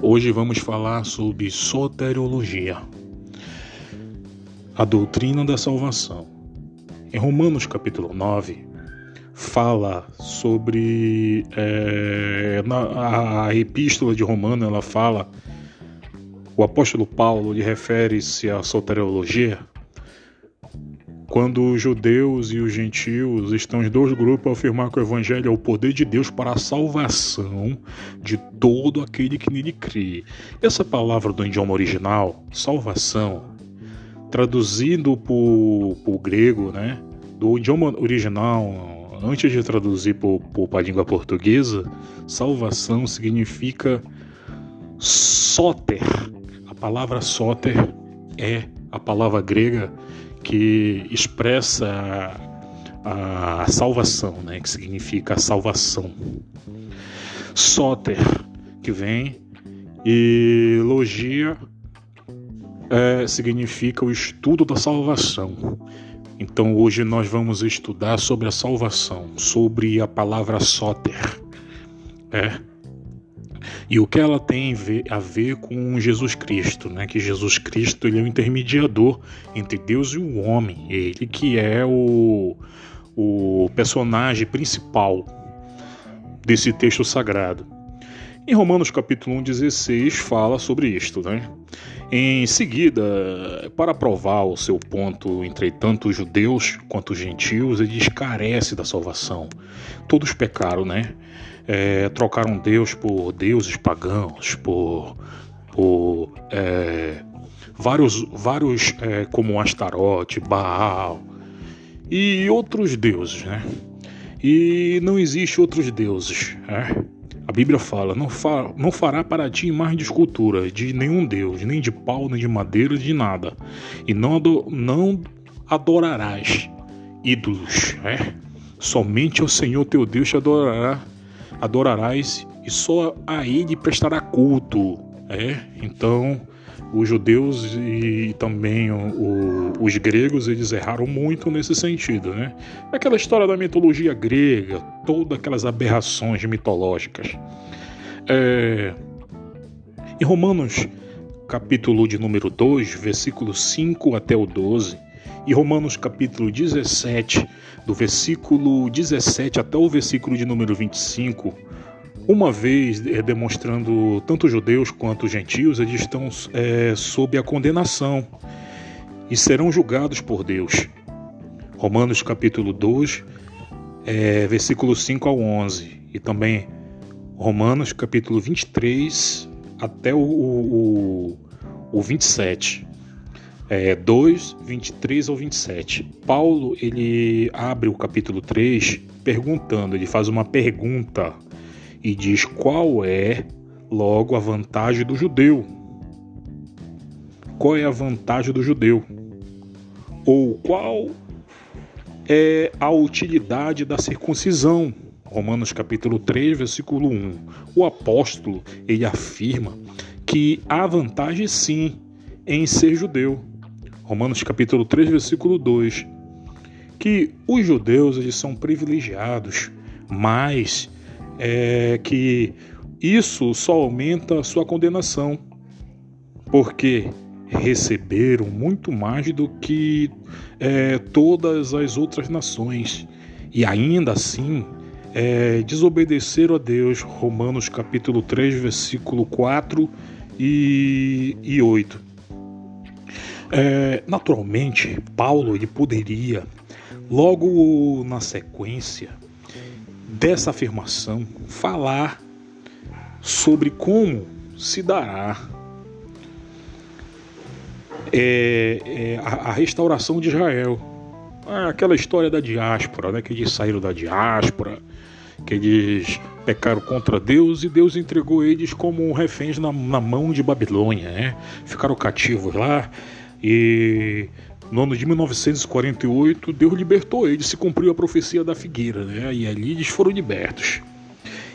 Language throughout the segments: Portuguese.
Hoje vamos falar sobre soteriologia, a doutrina da salvação. Em Romanos capítulo 9, fala sobre é, na, a epístola de Romano, ela fala, o apóstolo Paulo lhe refere-se à soteriologia quando os judeus e os gentios estão em dois grupos a afirmar que o evangelho é o poder de Deus para a salvação de todo aquele que nele crê. Essa palavra do idioma original, salvação, traduzindo para o grego, né, do idioma original, antes de traduzir para a língua portuguesa, salvação significa soter. A palavra soter é a palavra grega que expressa a, a salvação, né, que significa a salvação. Soter, que vem, e logia é, significa o estudo da salvação. Então hoje nós vamos estudar sobre a salvação, sobre a palavra soter. É, e o que ela tem a ver com Jesus Cristo, né? Que Jesus Cristo ele é o intermediador entre Deus e o homem, ele que é o, o personagem principal desse texto sagrado. Em Romanos capítulo 1, 16 fala sobre isto, né? Em seguida, para provar o seu ponto entre tanto os judeus quanto os gentios, ele escarece da salvação. Todos pecaram, né? É, trocaram Deus por deuses pagãos, por, por é, vários, vários é, como Astarote, Baal e outros deuses, né? E não existe outros deuses, né? A Bíblia fala: não, fa não fará para ti imagem de escultura de nenhum Deus, nem de pau, nem de madeira, de nada. E não, ado não adorarás ídolos. Né? Somente ao Senhor teu Deus te adorará adorarás e só a ele prestará culto. É? Então, os judeus e também o, o, os gregos eles erraram muito nesse sentido, né? Aquela história da mitologia grega, todas aquelas aberrações mitológicas. É... Em Romanos, capítulo de número 2, versículo 5 até o 12, e Romanos capítulo 17, do versículo 17 até o versículo de número 25, uma vez é, demonstrando tanto judeus quanto gentios, eles estão é, sob a condenação e serão julgados por Deus. Romanos capítulo 2, é, versículo 5 ao 11, e também Romanos capítulo 23 até o, o, o 27 é, 2, 23 ao 27. Paulo ele abre o capítulo 3 perguntando, ele faz uma pergunta e diz qual é logo a vantagem do judeu. Qual é a vantagem do judeu? Ou qual é a utilidade da circuncisão? Romanos capítulo 3, versículo 1. O apóstolo, ele afirma que há vantagem sim em ser judeu. Romanos capítulo 3, versículo 2, que os judeus eles são privilegiados, mas é, que isso só aumenta a sua condenação, porque receberam muito mais do que é, todas as outras nações e ainda assim é, desobedeceram a Deus. Romanos capítulo 3, versículo 4 e, e 8. É, naturalmente, Paulo ele poderia, logo na sequência dessa afirmação, falar sobre como se dará é, é, a, a, restauração de Israel. Ah, aquela história da diáspora, né, que eles saíram da diáspora, que eles pecaram contra Deus e Deus entregou eles como reféns na, na mão de Babilônia. Né? Ficaram cativos lá e no ano de 1948, Deus libertou eles, se cumpriu a profecia da figueira, né? e ali eles foram libertos.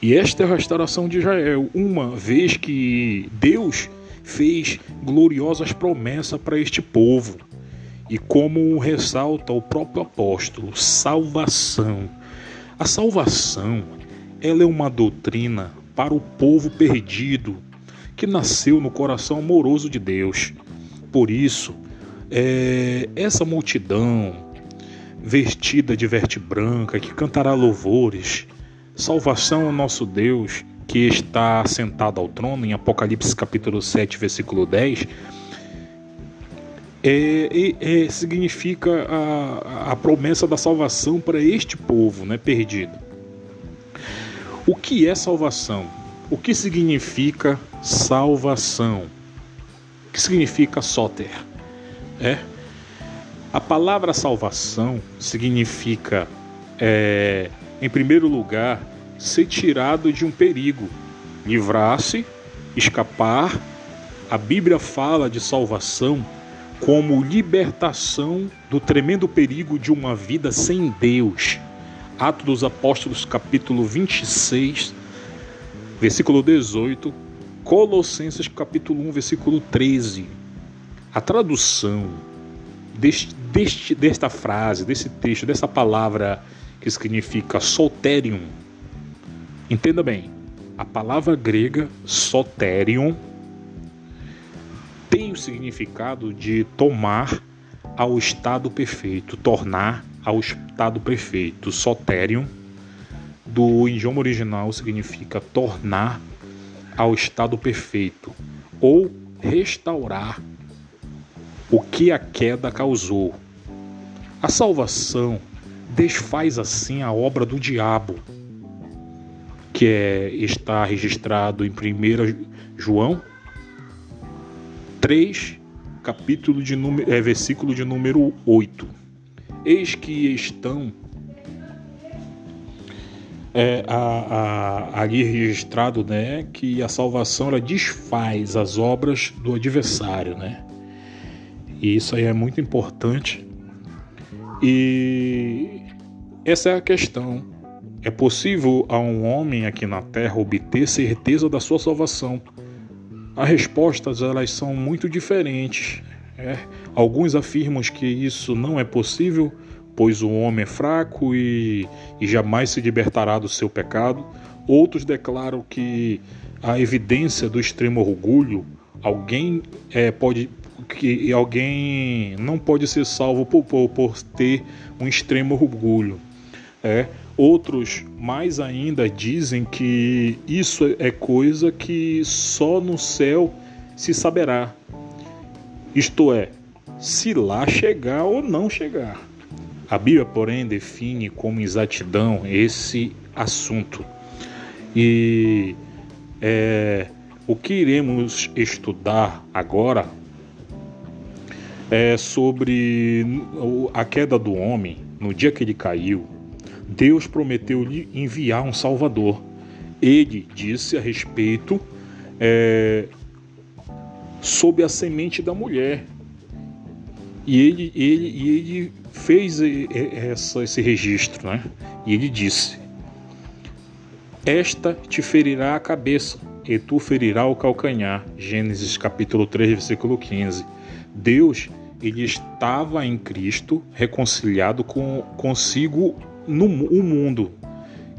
E esta é a restauração de Israel, uma vez que Deus fez gloriosas promessas para este povo. E como ressalta o próprio apóstolo, salvação. A salvação, ela é uma doutrina para o povo perdido, que nasceu no coração amoroso de Deus. Por isso, é, essa multidão vestida de veste branca que cantará louvores, salvação ao nosso Deus que está sentado ao trono, em Apocalipse capítulo 7, versículo 10, é, é, é, significa a, a promessa da salvação para este povo né, perdido. O que é salvação? O que significa salvação? Que significa soter? É? A palavra salvação significa, é, em primeiro lugar, ser tirado de um perigo, livrar-se, escapar. A Bíblia fala de salvação como libertação do tremendo perigo de uma vida sem Deus. Atos dos Apóstolos, capítulo 26, versículo 18, Colossenses, capítulo 1, versículo 13. A tradução deste, deste, desta frase, desse texto, dessa palavra que significa solterium, Entenda bem, a palavra grega soterion tem o significado de tomar ao estado perfeito, tornar ao estado perfeito. Soterion, do idioma original, significa tornar ao estado perfeito ou restaurar o que a queda causou. A salvação desfaz assim a obra do diabo que é, está registrado em 1 João 3, capítulo de número, é, versículo de número 8. Eis que estão é, a, a, ali registrado né, que a salvação ela desfaz as obras do adversário. Né? E isso aí é muito importante. E essa é a questão é possível a um homem aqui na terra obter certeza da sua salvação? As respostas elas são muito diferentes. É. Alguns afirmam que isso não é possível, pois o homem é fraco e, e jamais se libertará do seu pecado. Outros declaram que a evidência do extremo orgulho, alguém é, pode que alguém não pode ser salvo por, por, por ter um extremo orgulho. É, Outros, mais ainda, dizem que isso é coisa que só no céu se saberá. Isto é, se lá chegar ou não chegar. A Bíblia, porém, define como exatidão esse assunto. E é, o que iremos estudar agora é sobre a queda do homem no dia que ele caiu Deus prometeu-lhe enviar um Salvador. Ele disse a respeito é, sob a semente da mulher. E ele, ele, ele fez essa, esse registro, né? E ele disse: Esta te ferirá a cabeça, e tu ferirá o calcanhar. Gênesis capítulo 3, versículo 15. Deus, ele estava em Cristo reconciliado com consigo no o mundo,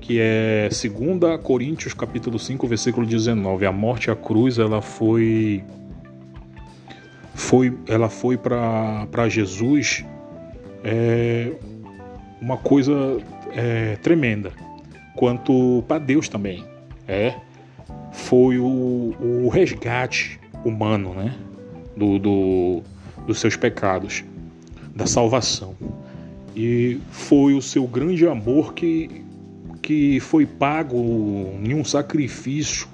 que é 2 Coríntios capítulo 5, versículo 19. A morte a cruz, ela foi foi ela foi para Jesus é, uma coisa é, tremenda, quanto para Deus também. É, foi o, o resgate humano, né, do, do, dos seus pecados, da salvação. E foi o seu grande amor que, que foi pago em um sacrifício.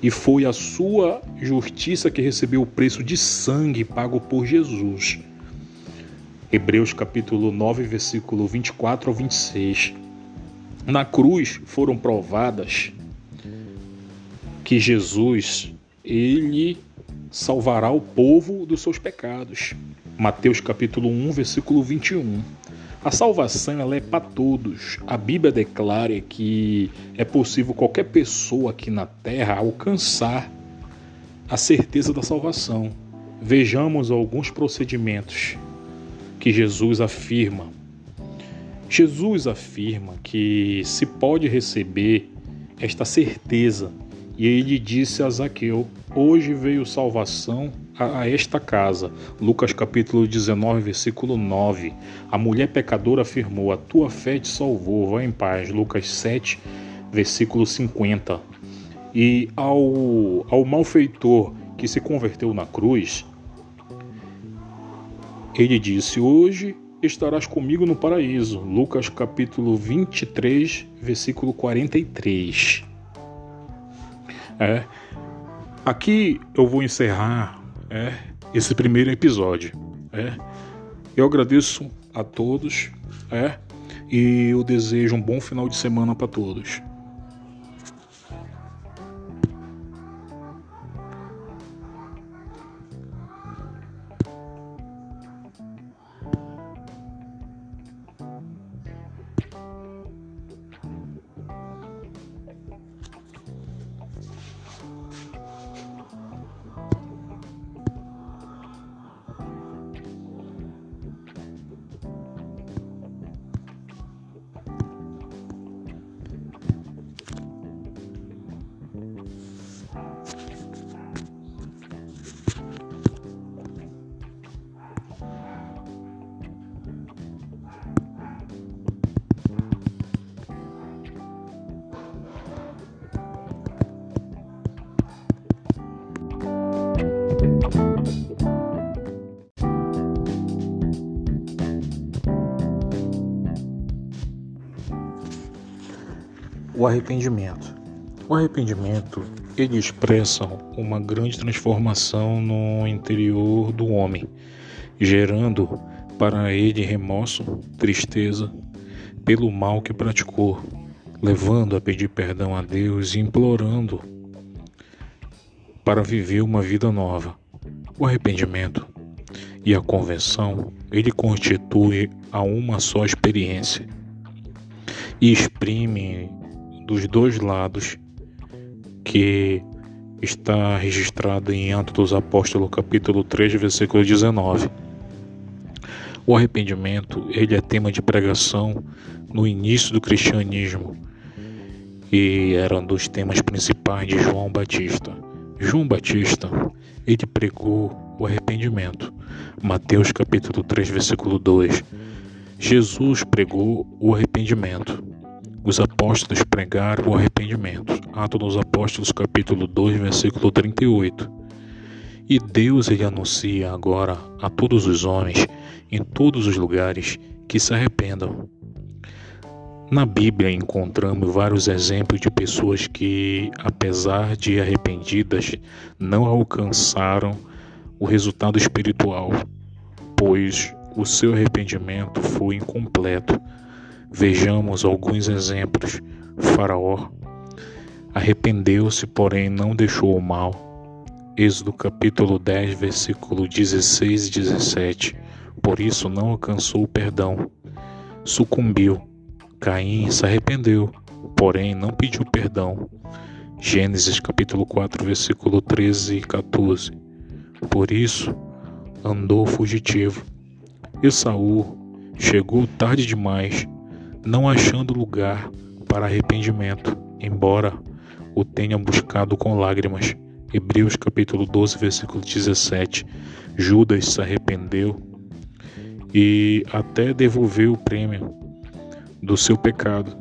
E foi a sua justiça que recebeu o preço de sangue pago por Jesus. Hebreus capítulo 9, versículo 24 ao 26. Na cruz foram provadas que Jesus, ele salvará o povo dos seus pecados. Mateus capítulo 1, versículo 21. A salvação ela é para todos. A Bíblia declara que é possível qualquer pessoa aqui na terra alcançar a certeza da salvação. Vejamos alguns procedimentos que Jesus afirma. Jesus afirma que se pode receber esta certeza E ele disse a Zaqueu: Hoje veio salvação a, esta casa. Lucas capítulo 19, versículo 9. A mulher pecadora afirmou: A tua fé te salvou, vá em paz. Lucas 7, versículo 50. E ao, ao malfeitor que se converteu na cruz, ele disse: Hoje estarás comigo no paraíso. Lucas capítulo 23, versículo 43. É. Aqui eu vou encerrar é, esse primeiro episódio. É. Eu agradeço a todos é, e eu desejo um bom final de semana para todos. O arrependimento. O arrependimento ele expressa uma grande transformação no interior do homem, gerando para ele remorso, tristeza pelo mal que praticou, levando a pedir perdão a Deus e implorando para viver uma vida nova. O arrependimento e a convenção, ele constitui a uma só experiência e exprime dos dois lados que está registrado em Atos dos Apóstolos, capítulo 3, versículo 19. O arrependimento, ele é tema de pregação no início do cristianismo e era um dos temas principais de João Batista. João Batista, ele pregou o arrependimento. Mateus capítulo 3, versículo 2. Jesus pregou o arrependimento. Os apóstolos pregaram o arrependimento. Atos dos Apóstolos, capítulo 2, versículo 38. E Deus ele anuncia agora a todos os homens, em todos os lugares, que se arrependam. Na Bíblia encontramos vários exemplos de pessoas que, apesar de arrependidas, não alcançaram o resultado espiritual, pois o seu arrependimento foi incompleto Vejamos alguns exemplos. Faraó arrependeu-se, porém não deixou o mal. Êxodo capítulo 10, versículo 16 e 17. Por isso não alcançou o perdão. Sucumbiu. Caim se arrependeu, porém não pediu perdão. Gênesis capítulo 4, versículo 13 e 14. Por isso andou fugitivo. E Saul chegou tarde demais não achando lugar para arrependimento, embora o tenham buscado com lágrimas. Hebreus capítulo 12, versículo 17. Judas se arrependeu e até devolveu o prêmio do seu pecado,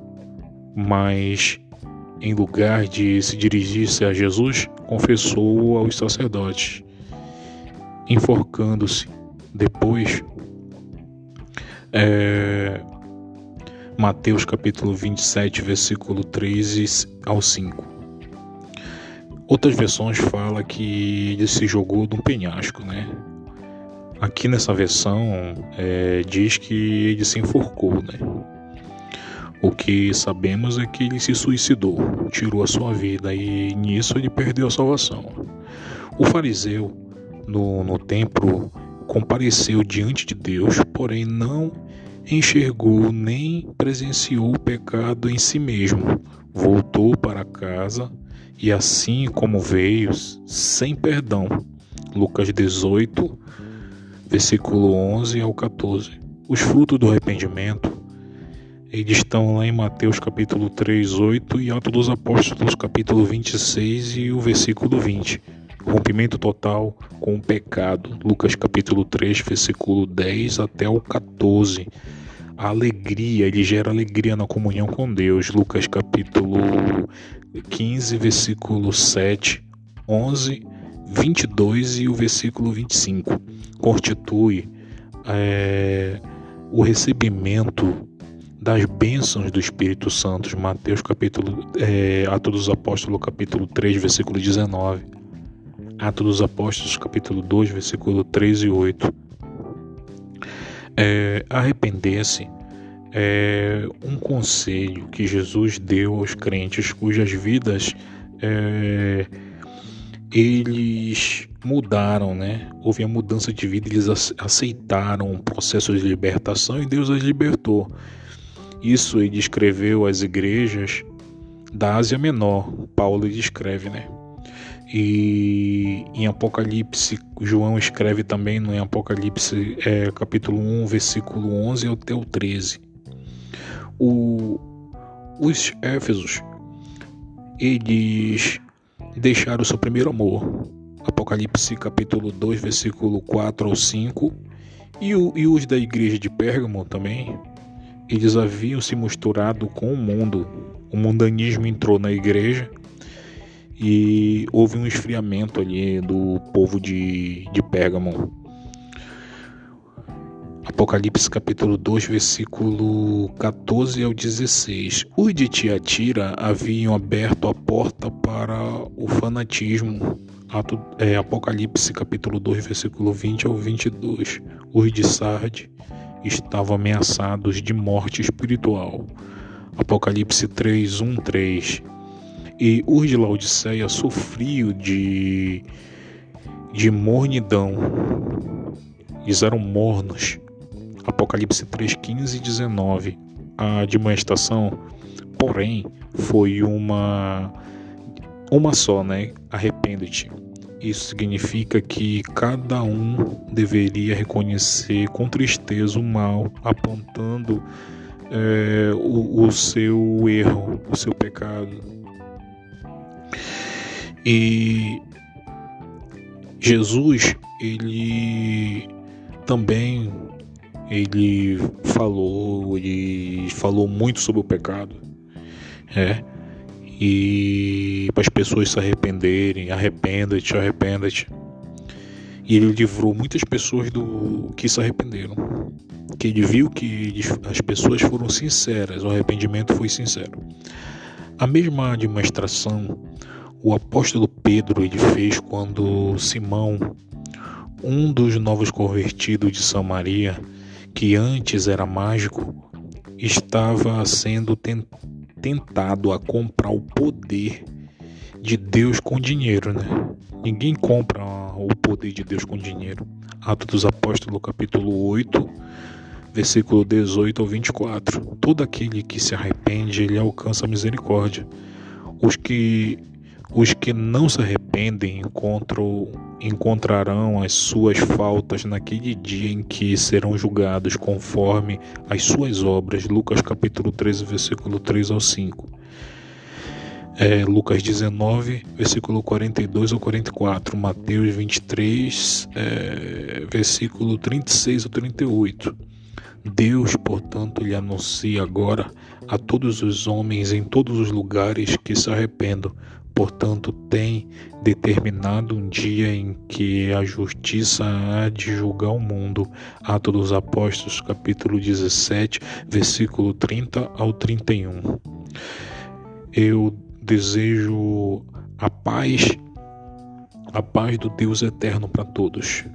mas em lugar de se dirigir-se a Jesus, confessou aos sacerdotes, enforcando-se. Depois, é, Mateus capítulo 27, versículo 3 ao 5. Outras versões falam que ele se jogou de um penhasco, né? Aqui nessa versão é, diz que ele se enforcou, né? O que sabemos é que ele se suicidou, tirou a sua vida e nisso ele perdeu a salvação. O fariseu no, no templo compareceu diante de Deus, porém não enxergou nem presenciou o pecado em si mesmo. Voltou para casa e assim como veio, sem perdão. Lucas 18, versículo 11 ao 14. Os frutos do arrependimento Eles estão lá em Mateus capítulo 3, 8 e Atos dos Apóstolos capítulo 26 e o versículo 20. Rompimento total com o pecado. Lucas capítulo 3, versículo 10 até o 14. A alegria, ele gera alegria na comunhão com Deus. Lucas capítulo 15, versículo 7, 11, 22 e o versículo 25. Constitui é, o recebimento das bênçãos do Espírito Santo, Mateus capítulo, é, Atos dos Apóstolos capítulo 3, versículo 19, Atos dos Apóstolos capítulo 2, versículo 3 e 8. É, Arrepender-se é um conselho que Jesus deu aos crentes cujas vidas é, eles mudaram, né? Houve a mudança de vida, eles aceitaram um processo de libertação e Deus as libertou. Isso ele escreveu às igrejas da Ásia Menor, Paulo descreve, né? E em Apocalipse, João escreve também no Apocalipse é, capítulo 1, versículo 11 até o 13. O, os Éfesos, eles deixaram o seu primeiro amor. Apocalipse capítulo 2, versículo 4 ao 5. E, o, e os da igreja de Pérgamo também, eles haviam se misturado com o mundo. O mundanismo entrou na igreja e houve um esfriamento ali do povo de, de Pérgamo. Apocalipse capítulo 2, versículo 14 ao 16. Os de Tiatira haviam aberto a porta para o fanatismo. Ato, é, Apocalipse capítulo 2, versículo 20 ao 22. Os de Sardes estavam ameaçados de morte espiritual. Apocalipse 3, 1, 3. E os de Laodiceia sofriam de, de mornidão. Eles eram mornos. Apocalipse 3, 15 e 19. A demonstração, porém, foi uma uma só, né? Arrepende-te. Isso significa que cada um deveria reconhecer com tristeza o mal, apontando é, o, o seu erro, o seu pecado. E Jesus, ele também ele falou, ele falou muito sobre o pecado, é, e para as pessoas se arrependerem, arrependa-te, arrependa-te. E ele livrou muitas pessoas do que se arrependeram. Que ele viu que as pessoas foram sinceras, o arrependimento foi sincero. A mesma demonstração o apóstolo Pedro ele fez quando Simão, um dos novos convertidos de Samaria, que antes era mágico, estava sendo tentado a comprar o poder de Deus com dinheiro, né? Ninguém compra o poder de Deus com dinheiro. Atos dos Apóstolos, capítulo 8, versículo 18 ao 24. Todo aquele que se arrepende, ele alcança a misericórdia. Os que os que não se arrependem encontram, encontrarão as suas faltas naquele dia em que serão julgados conforme as suas obras. Lucas capítulo 13, versículo 3 ao 5. É, Lucas 19, versículo 42 ao 44, Mateus 23, é, versículo 36 ao 38. Deus, portanto, lhe anuncia agora a todos os homens em todos os lugares que se arrependam, portanto, tem determinado um dia em que a justiça há de julgar o mundo. Atos dos Apóstolos, capítulo 17, versículo 30 ao 31. Eu desejo a paz, a paz do Deus eterno para todos.